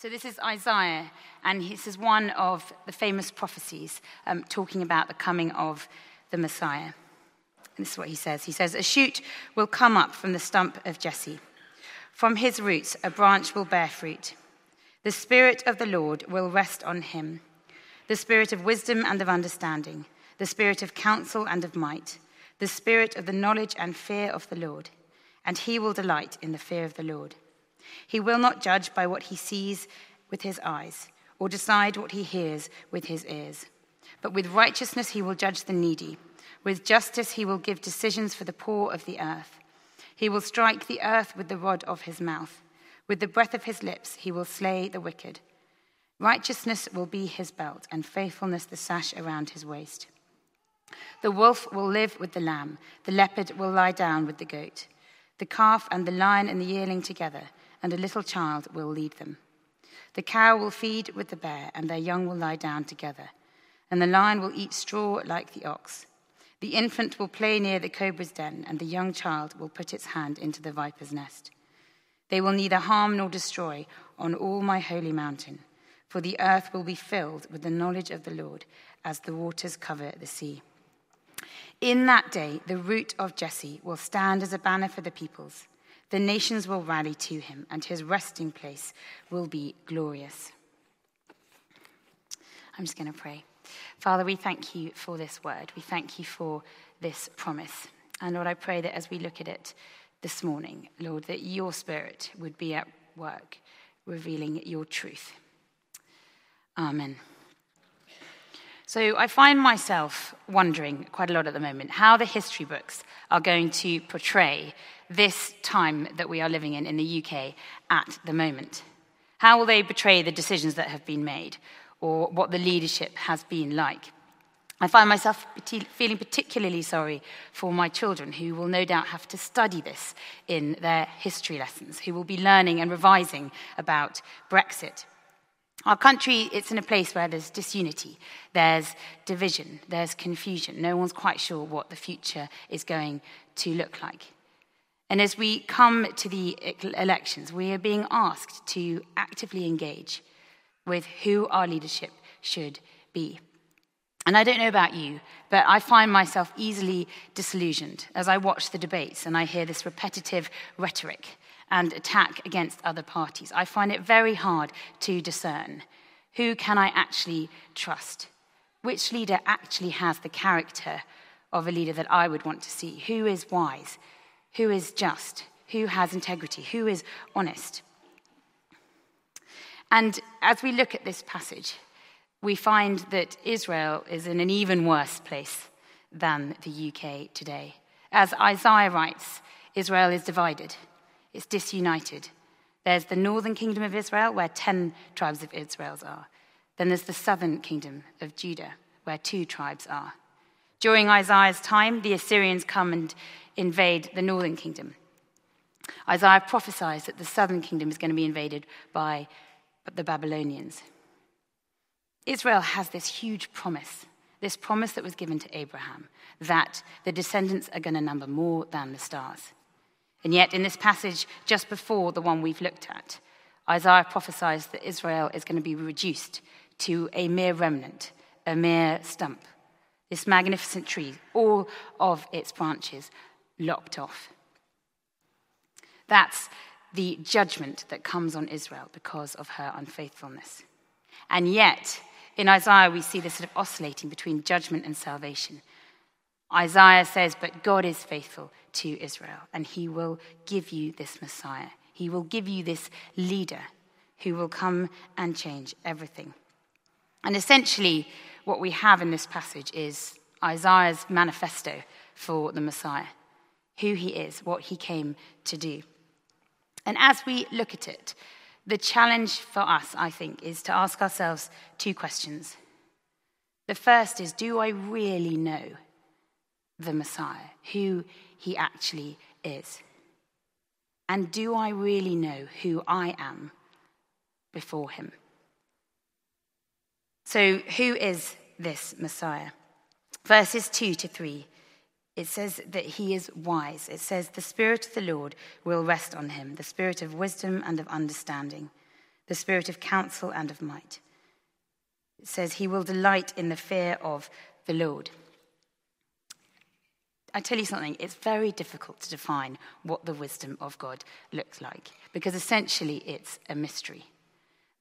So, this is Isaiah, and this is one of the famous prophecies um, talking about the coming of the Messiah. And this is what he says He says, A shoot will come up from the stump of Jesse. From his roots, a branch will bear fruit. The Spirit of the Lord will rest on him the Spirit of wisdom and of understanding, the Spirit of counsel and of might, the Spirit of the knowledge and fear of the Lord. And he will delight in the fear of the Lord. He will not judge by what he sees with his eyes, or decide what he hears with his ears. But with righteousness he will judge the needy. With justice he will give decisions for the poor of the earth. He will strike the earth with the rod of his mouth. With the breath of his lips he will slay the wicked. Righteousness will be his belt, and faithfulness the sash around his waist. The wolf will live with the lamb, the leopard will lie down with the goat, the calf and the lion and the yearling together and a little child will lead them. The cow will feed with the bear, and their young will lie down together. And the lion will eat straw like the ox. The infant will play near the cobra's den, and the young child will put its hand into the viper's nest. They will neither harm nor destroy on all my holy mountain, for the earth will be filled with the knowledge of the Lord as the waters cover the sea. In that day, the root of Jesse will stand as a banner for the peoples. The nations will rally to him, and his resting place will be glorious. I'm just going to pray. Father, we thank you for this word. We thank you for this promise. And Lord, I pray that as we look at it this morning, Lord, that your spirit would be at work revealing your truth. Amen. So I find myself wondering quite a lot at the moment how the history books are going to portray this time that we are living in in the UK at the moment? How will they portray the decisions that have been made or what the leadership has been like? I find myself feeling particularly sorry for my children who will no doubt have to study this in their history lessons, who will be learning and revising about Brexit. Our country, it's in a place where there's disunity, there's division, there's confusion. No one's quite sure what the future is going to look like. And as we come to the elections, we are being asked to actively engage with who our leadership should be. And I don't know about you, but I find myself easily disillusioned as I watch the debates and I hear this repetitive rhetoric and attack against other parties. I find it very hard to discern who can I actually trust? Which leader actually has the character of a leader that I would want to see? Who is wise? who is just, who has integrity, who is honest. And as we look at this passage, we find that Israel is in an even worse place than the UK today. As Isaiah writes, Israel is divided, it's disunited. There's the northern kingdom of Israel, where 10 tribes of Israel are. Then there's the southern kingdom of Judah, where two tribes are. During Isaiah's time, the Assyrians come and invade the northern kingdom. Isaiah prophesies that the southern kingdom is going to be invaded by the Babylonians. Israel has this huge promise, this promise that was given to Abraham, that the descendants are going to number more than the stars. And yet, in this passage just before the one we've looked at, Isaiah prophesies that Israel is going to be reduced to a mere remnant, a mere stump. This magnificent tree, all of its branches lopped off. That's the judgment that comes on Israel because of her unfaithfulness. And yet, in Isaiah, we see this sort of oscillating between judgment and salvation. Isaiah says, But God is faithful to Israel, and he will give you this Messiah. He will give you this leader who will come and change everything. And essentially, what we have in this passage is Isaiah's manifesto for the Messiah who he is, what he came to do. And as we look at it, the challenge for us, I think, is to ask ourselves two questions. The first is Do I really know the Messiah, who he actually is? And do I really know who I am before him? So, who is this Messiah? Verses 2 to 3 it says that he is wise. It says, The Spirit of the Lord will rest on him, the Spirit of wisdom and of understanding, the spirit of counsel and of might. It says, He will delight in the fear of the Lord. I tell you something, it's very difficult to define what the wisdom of God looks like, because essentially it's a mystery.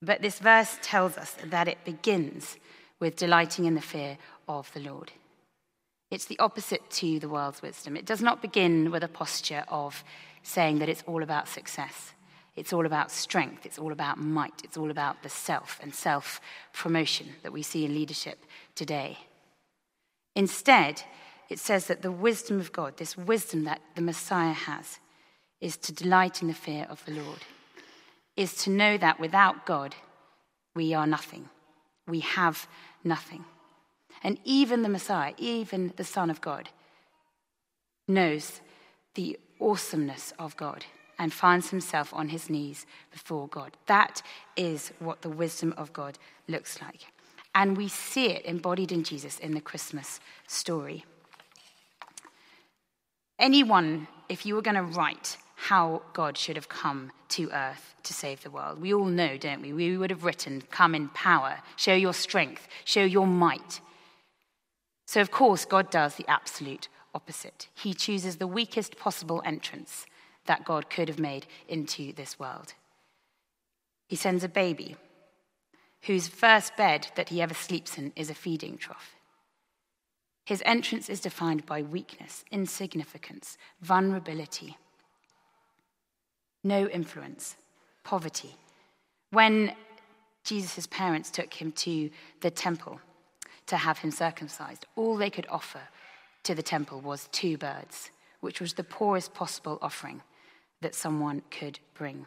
But this verse tells us that it begins with delighting in the fear of the Lord. It's the opposite to the world's wisdom. It does not begin with a posture of saying that it's all about success. It's all about strength. It's all about might. It's all about the self and self promotion that we see in leadership today. Instead, it says that the wisdom of God, this wisdom that the Messiah has, is to delight in the fear of the Lord, is to know that without God, we are nothing. We have nothing. And even the Messiah, even the Son of God, knows the awesomeness of God and finds himself on his knees before God. That is what the wisdom of God looks like. And we see it embodied in Jesus in the Christmas story. Anyone, if you were going to write how God should have come to earth to save the world, we all know, don't we? We would have written, Come in power, show your strength, show your might. So, of course, God does the absolute opposite. He chooses the weakest possible entrance that God could have made into this world. He sends a baby whose first bed that he ever sleeps in is a feeding trough. His entrance is defined by weakness, insignificance, vulnerability, no influence, poverty. When Jesus' parents took him to the temple to have him circumcised, all they could offer to the temple was two birds, which was the poorest possible offering that someone could bring.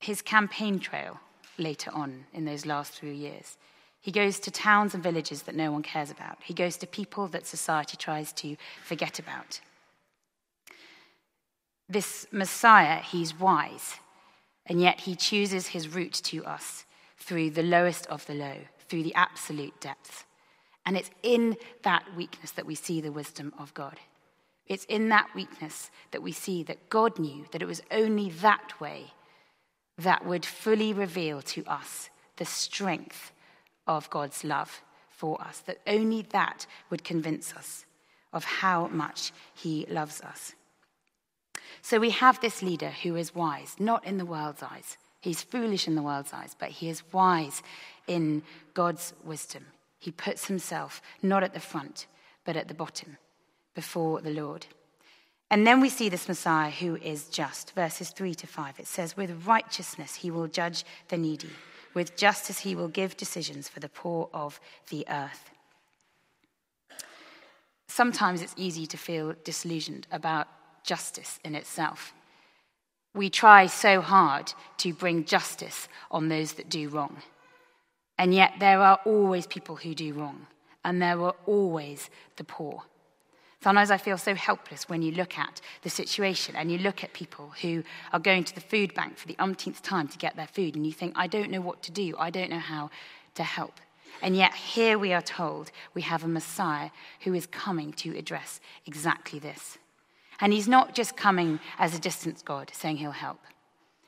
His campaign trail later on in those last few years, he goes to towns and villages that no one cares about. He goes to people that society tries to forget about. This Messiah, he's wise, and yet he chooses his route to us through the lowest of the low, through the absolute depths. And it's in that weakness that we see the wisdom of God. It's in that weakness that we see that God knew that it was only that way that would fully reveal to us the strength of God's love for us, that only that would convince us of how much He loves us. So we have this leader who is wise, not in the world's eyes. He's foolish in the world's eyes, but he is wise in God's wisdom. He puts himself not at the front, but at the bottom before the Lord. And then we see this Messiah who is just. Verses 3 to 5. It says, With righteousness he will judge the needy, with justice he will give decisions for the poor of the earth. Sometimes it's easy to feel disillusioned about justice in itself. We try so hard to bring justice on those that do wrong. And yet there are always people who do wrong, and there are always the poor. Sometimes I feel so helpless when you look at the situation and you look at people who are going to the food bank for the umpteenth time to get their food, and you think, I don't know what to do, I don't know how to help. And yet, here we are told we have a Messiah who is coming to address exactly this. And he's not just coming as a distant God saying he'll help.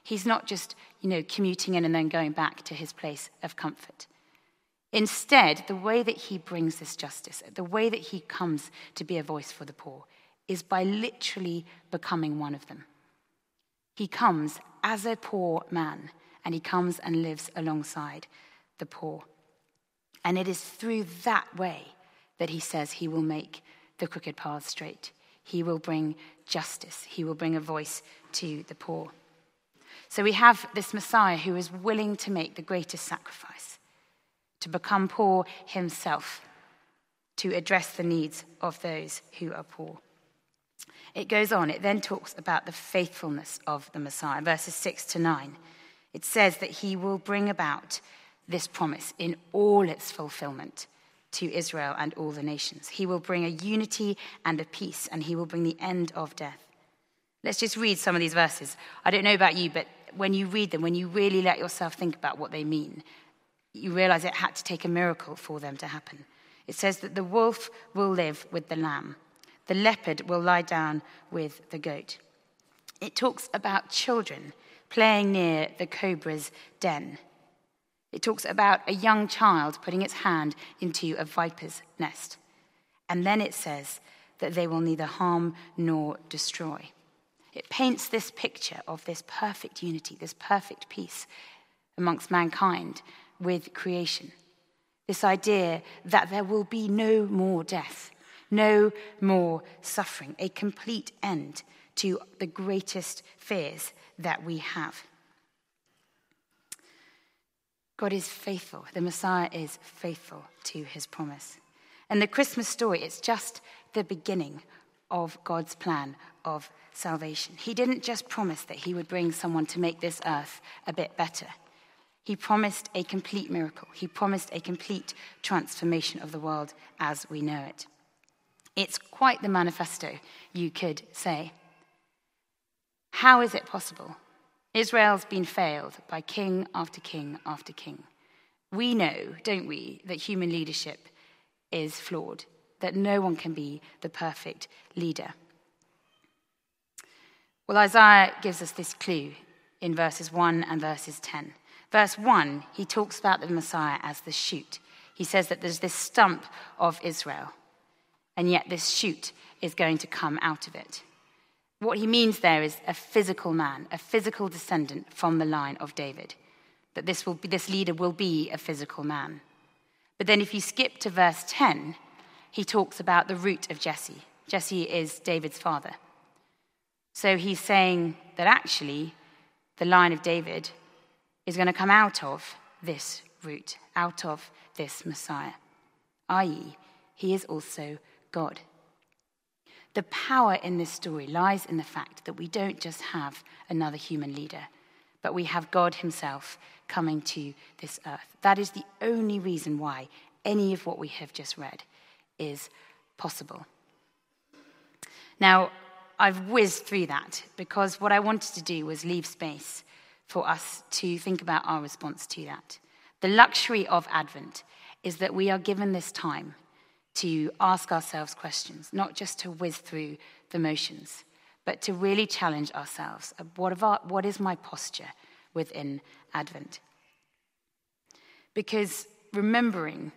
He's not just, you know, commuting in and then going back to his place of comfort. Instead, the way that he brings this justice, the way that he comes to be a voice for the poor, is by literally becoming one of them. He comes as a poor man, and he comes and lives alongside the poor. And it is through that way that he says he will make the crooked paths straight. He will bring justice. He will bring a voice to the poor. So we have this Messiah who is willing to make the greatest sacrifice to become poor himself, to address the needs of those who are poor. It goes on, it then talks about the faithfulness of the Messiah, verses 6 to 9. It says that he will bring about this promise in all its fulfillment to Israel and all the nations. He will bring a unity and a peace, and he will bring the end of death. Let's just read some of these verses. I don't know about you, but when you read them, when you really let yourself think about what they mean, you realize it had to take a miracle for them to happen. It says that the wolf will live with the lamb, the leopard will lie down with the goat. It talks about children playing near the cobra's den. It talks about a young child putting its hand into a viper's nest. And then it says that they will neither harm nor destroy. It paints this picture of this perfect unity, this perfect peace amongst mankind with creation. This idea that there will be no more death, no more suffering, a complete end to the greatest fears that we have. God is faithful. The Messiah is faithful to his promise. And the Christmas story, it's just the beginning of God's plan of salvation. He didn't just promise that he would bring someone to make this earth a bit better. He promised a complete miracle. He promised a complete transformation of the world as we know it. It's quite the manifesto, you could say. How is it possible? Israel's been failed by king after king after king. We know, don't we, that human leadership is flawed, that no one can be the perfect leader. Well, Isaiah gives us this clue in verses 1 and verses 10. Verse 1, he talks about the Messiah as the shoot. He says that there's this stump of Israel, and yet this shoot is going to come out of it. What he means there is a physical man, a physical descendant from the line of David. That this, will be, this leader will be a physical man. But then if you skip to verse 10, he talks about the root of Jesse. Jesse is David's father. So he's saying that actually the line of David is going to come out of this root, out of this Messiah, i.e., he is also God. The power in this story lies in the fact that we don't just have another human leader, but we have God Himself coming to this earth. That is the only reason why any of what we have just read is possible. Now, I've whizzed through that because what I wanted to do was leave space for us to think about our response to that. The luxury of Advent is that we are given this time to ask ourselves questions, not just to whiz through the motions, but to really challenge ourselves. What, our, what is my posture within Advent? Because remembering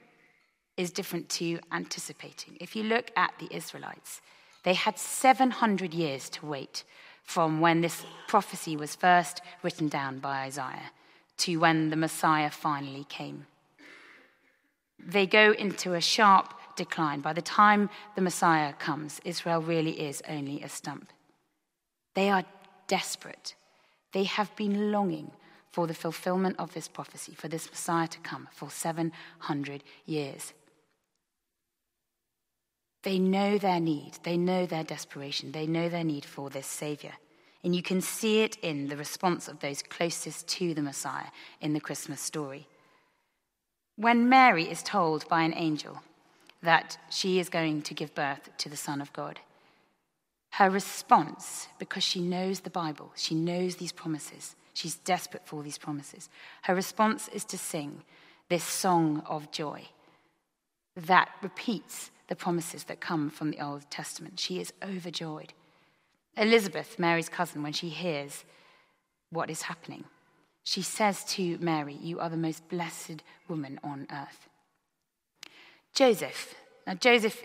is different to anticipating. If you look at the Israelites, they had 700 years to wait from when this prophecy was first written down by Isaiah to when the Messiah finally came. They go into a sharp decline. By the time the Messiah comes, Israel really is only a stump. They are desperate. They have been longing for the fulfillment of this prophecy, for this Messiah to come for 700 years. They know their need, they know their desperation, they know their need for this Savior. And you can see it in the response of those closest to the Messiah in the Christmas story. When Mary is told by an angel that she is going to give birth to the Son of God. Her response, because she knows the Bible, she knows these promises, she's desperate for these promises, her response is to sing this song of joy that repeats the promises that come from the Old Testament. She is overjoyed. Elizabeth, Mary's cousin, when she hears what is happening, she says to Mary, You are the most blessed woman on earth. Joseph. Now, Joseph,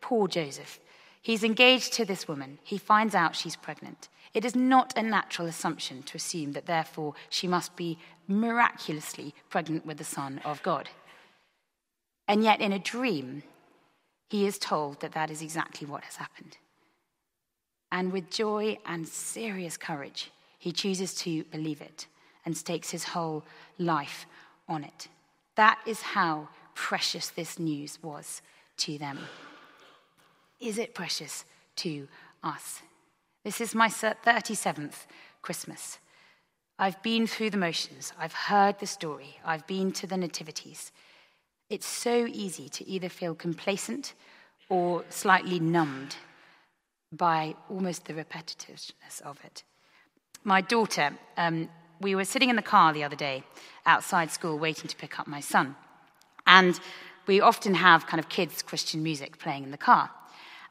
poor Joseph, he's engaged to this woman. He finds out she's pregnant. It is not a natural assumption to assume that therefore she must be miraculously pregnant with the Son of God. And yet, in a dream, he is told that that is exactly what has happened. And with joy and serious courage, he chooses to believe it and stakes his whole life on it. That is how precious this news was to them. Is it precious to us? This is my 37th Christmas. I've been through the motions, I've heard the story, I've been to the nativities. It's so easy to either feel complacent or slightly numbed by almost the repetitiveness of it. My daughter, um, we were sitting in the car the other day outside school waiting to pick up my son. And we often have kind of kids' Christian music playing in the car.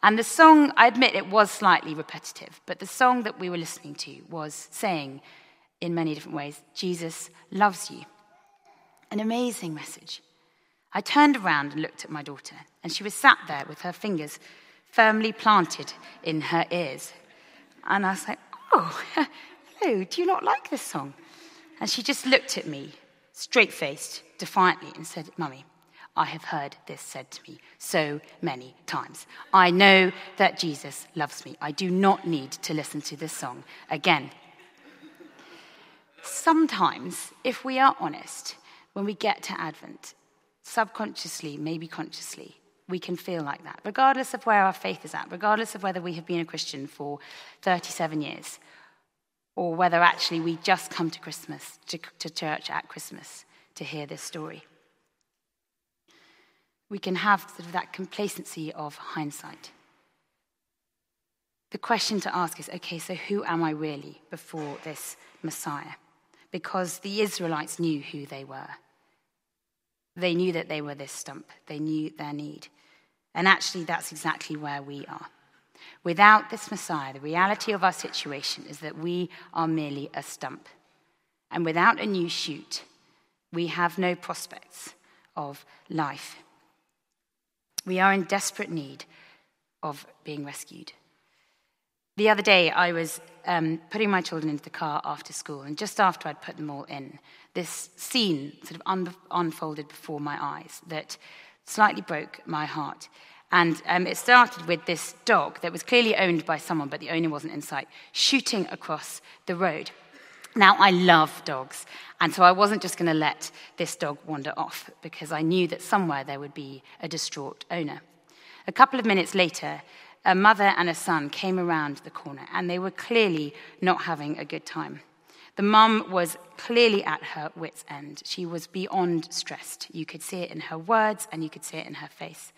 And the song, I admit it was slightly repetitive, but the song that we were listening to was saying, in many different ways. Jesus loves you. An amazing message. I turned around and looked at my daughter, and she was sat there with her fingers firmly planted in her ears. And I was like, Oh, hello, do you not like this song? And she just looked at me, straight faced, defiantly, and said, Mummy, I have heard this said to me so many times. I know that Jesus loves me. I do not need to listen to this song again. Sometimes, if we are honest, when we get to Advent, subconsciously, maybe consciously, we can feel like that, regardless of where our faith is at, regardless of whether we have been a Christian for 37 years, or whether actually we just come to Christmas, to, to church at Christmas to hear this story. We can have sort of that complacency of hindsight. The question to ask is okay, so who am I really before this Messiah? Because the Israelites knew who they were. They knew that they were this stump, they knew their need. And actually, that's exactly where we are. Without this Messiah, the reality of our situation is that we are merely a stump. And without a new shoot, we have no prospects of life. We are in desperate need of being rescued. The other day, I was um, putting my children into the car after school, and just after I'd put them all in, this scene sort of un- unfolded before my eyes that slightly broke my heart. And um, it started with this dog that was clearly owned by someone, but the owner wasn't in sight, shooting across the road. Now, I love dogs, and so I wasn't just going to let this dog wander off because I knew that somewhere there would be a distraught owner. A couple of minutes later, a mother and a son came around the corner, and they were clearly not having a good time. The mum was clearly at her wits' end. She was beyond stressed. You could see it in her words and you could see it in her face.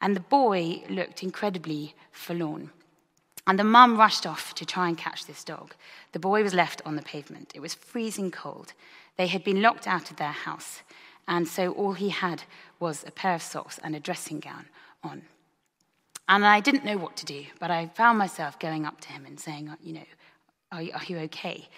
And the boy looked incredibly forlorn. And the mum rushed off to try and catch this dog. The boy was left on the pavement. It was freezing cold. They had been locked out of their house, and so all he had was a pair of socks and a dressing gown on. And I didn't know what to do, but I found myself going up to him and saying, You know, are you, are you okay?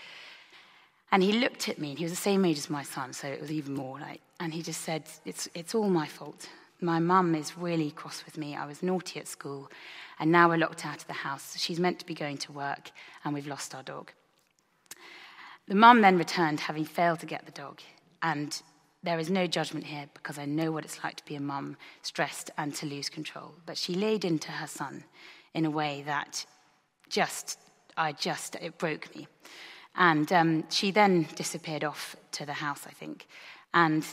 And he looked at me, and he was the same age as my son, so it was even more like, and he just said, It's, it's all my fault. My mum is really cross with me. I was naughty at school, and now we're locked out of the house. She's meant to be going to work, and we've lost our dog. The mum then returned, having failed to get the dog. And there is no judgment here because I know what it's like to be a mum, stressed and to lose control. But she laid into her son in a way that just, I just, it broke me. And um, she then disappeared off to the house, I think. And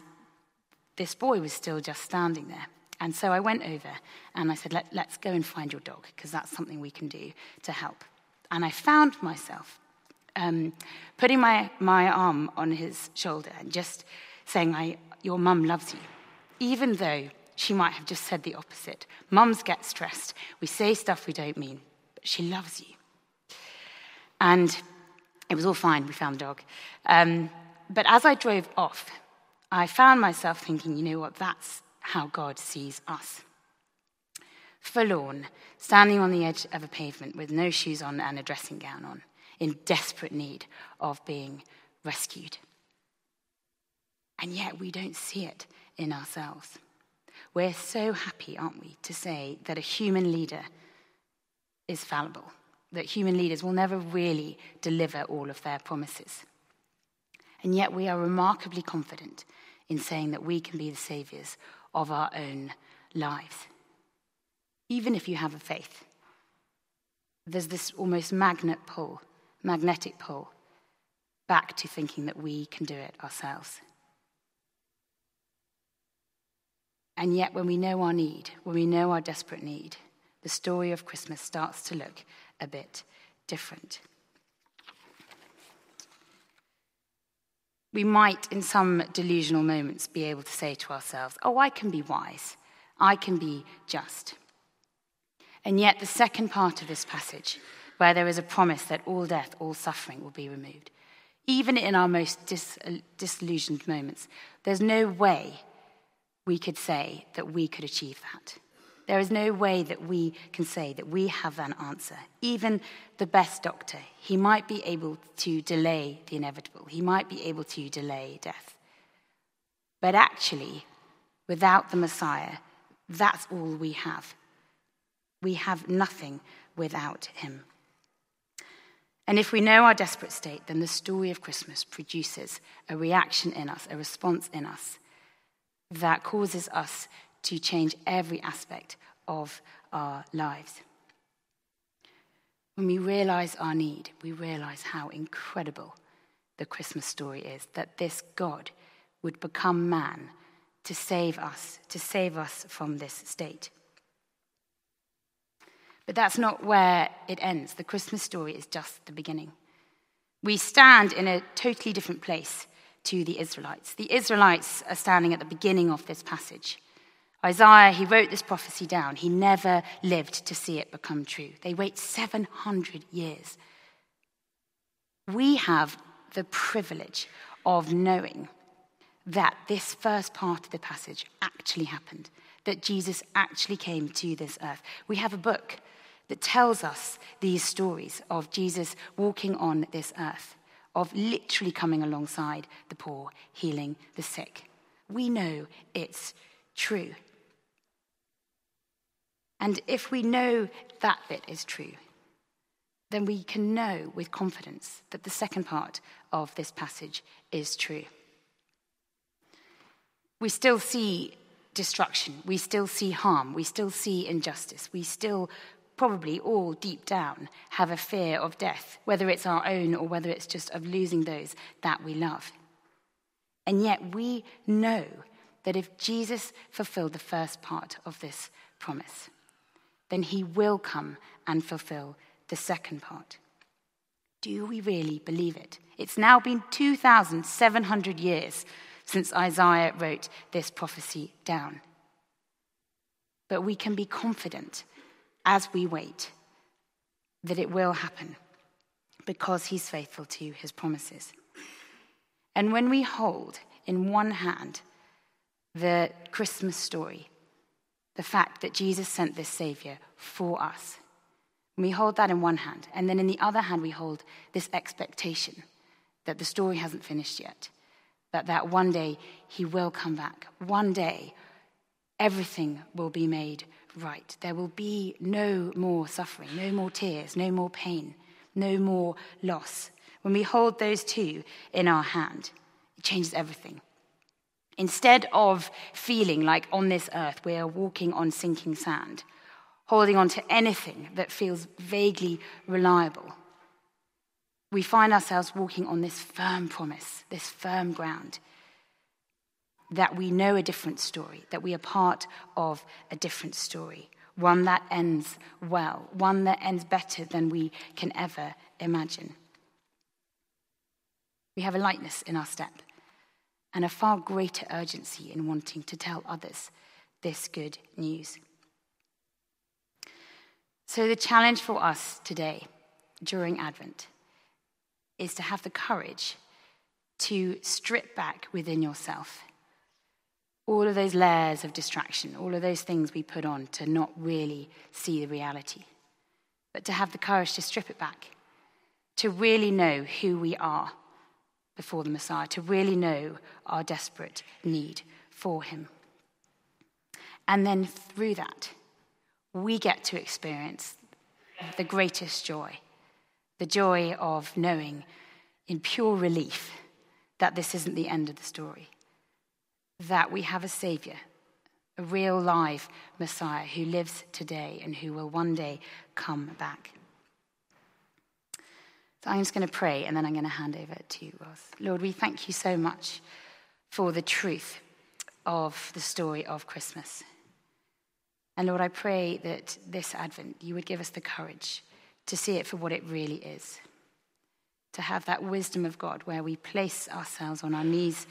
this boy was still just standing there. And so I went over and I said, Let, us go and find your dog, because that's something we can do to help. And I found myself um, putting my, my arm on his shoulder and just saying, I, Your mum loves you. Even though she might have just said the opposite. Mums get stressed. We say stuff we don't mean, but she loves you. And it was all fine. We found the dog. Um, but as I drove off, I found myself thinking, you know what, that's how God sees us. Forlorn, standing on the edge of a pavement with no shoes on and a dressing gown on, in desperate need of being rescued. And yet we don't see it in ourselves. We're so happy, aren't we, to say that a human leader is fallible, that human leaders will never really deliver all of their promises. And yet we are remarkably confident in saying that we can be the saviors of our own lives. Even if you have a faith, there's this almost magnet pull, magnetic pull back to thinking that we can do it ourselves. And yet, when we know our need, when we know our desperate need, the story of Christmas starts to look a bit different. we might, in some delusional moments, be able to say to ourselves, Oh, I can be wise, I can be just. And yet, the second part of this passage, where there is a promise that all death, all suffering will be removed, even in our most dis- disillusioned moments, there's no way we could say that we could achieve that. There is no way that we can say that we have an answer. Even the best doctor, he might be able to delay the inevitable, he might be able to delay death. But actually, without the Messiah, that's all we have. We have nothing without him. And if we know our desperate state, then the story of Christmas produces a reaction in us, a response in us that causes us to change every aspect of our lives. When we realize our need, we realize how incredible the Christmas story is that this God would become man to save us, to save us from this state. But that's not where it ends. The Christmas story is just the beginning. We stand in a totally different place to the Israelites. The Israelites are standing at the beginning of this passage. Isaiah, he wrote this prophecy down. He never lived to see it become true. They wait 700 years. We have the privilege of knowing that this first part of the passage actually happened, that Jesus actually came to this earth. We have a book that tells us these stories of Jesus walking on this earth, of literally coming alongside the poor, healing the sick. We know it's true. And if we know that bit is true, then we can know with confidence that the second part of this passage is true. We still see destruction, we still see harm, we still see injustice, we still probably all deep down have a fear of death, whether it's our own or whether it's just of losing those that we love. And yet we know that if Jesus fulfilled the first part of this promise, then he will come and fulfill the second part. Do we really believe it? It's now been 2,700 years since Isaiah wrote this prophecy down. But we can be confident as we wait that it will happen because he's faithful to his promises. And when we hold in one hand the Christmas story, the fact that Jesus sent this Savior for us. we hold that in one hand, and then in the other hand, we hold this expectation that the story hasn't finished yet, that, that one day He will come back. One day, everything will be made right. There will be no more suffering, no more tears, no more pain, no more loss. When we hold those two in our hand, it changes everything. Instead of feeling like on this earth we are walking on sinking sand, holding on to anything that feels vaguely reliable, we find ourselves walking on this firm promise, this firm ground, that we know a different story, that we are part of a different story, one that ends well, one that ends better than we can ever imagine. We have a lightness in our step and a far greater urgency in wanting to tell others this good news. So, the challenge for us today during Advent is to have the courage to strip back within yourself all of those layers of distraction, all of those things we put on to not really see the reality, but to have the courage to strip it back, to really know who we are before the Messiah, to really know our desperate need for him. And then through that, we get to experience the greatest joy the joy of knowing in pure relief that this isn't the end of the story, that we have a Savior, a real live Messiah who lives today and who will one day come back. So I'm just going to pray and then I'm going to hand over to you, Ross. Lord, we thank you so much for the truth of the story of Christmas. And Lord, I pray that this Advent you would give us the courage to see it for what it really is. To have that wisdom of God where we place ourselves on our knees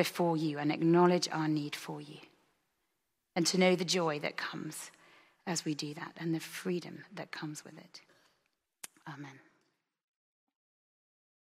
before you and acknowledge our need for you. And to know the joy that comes as we do that and the freedom that comes with it. Amen.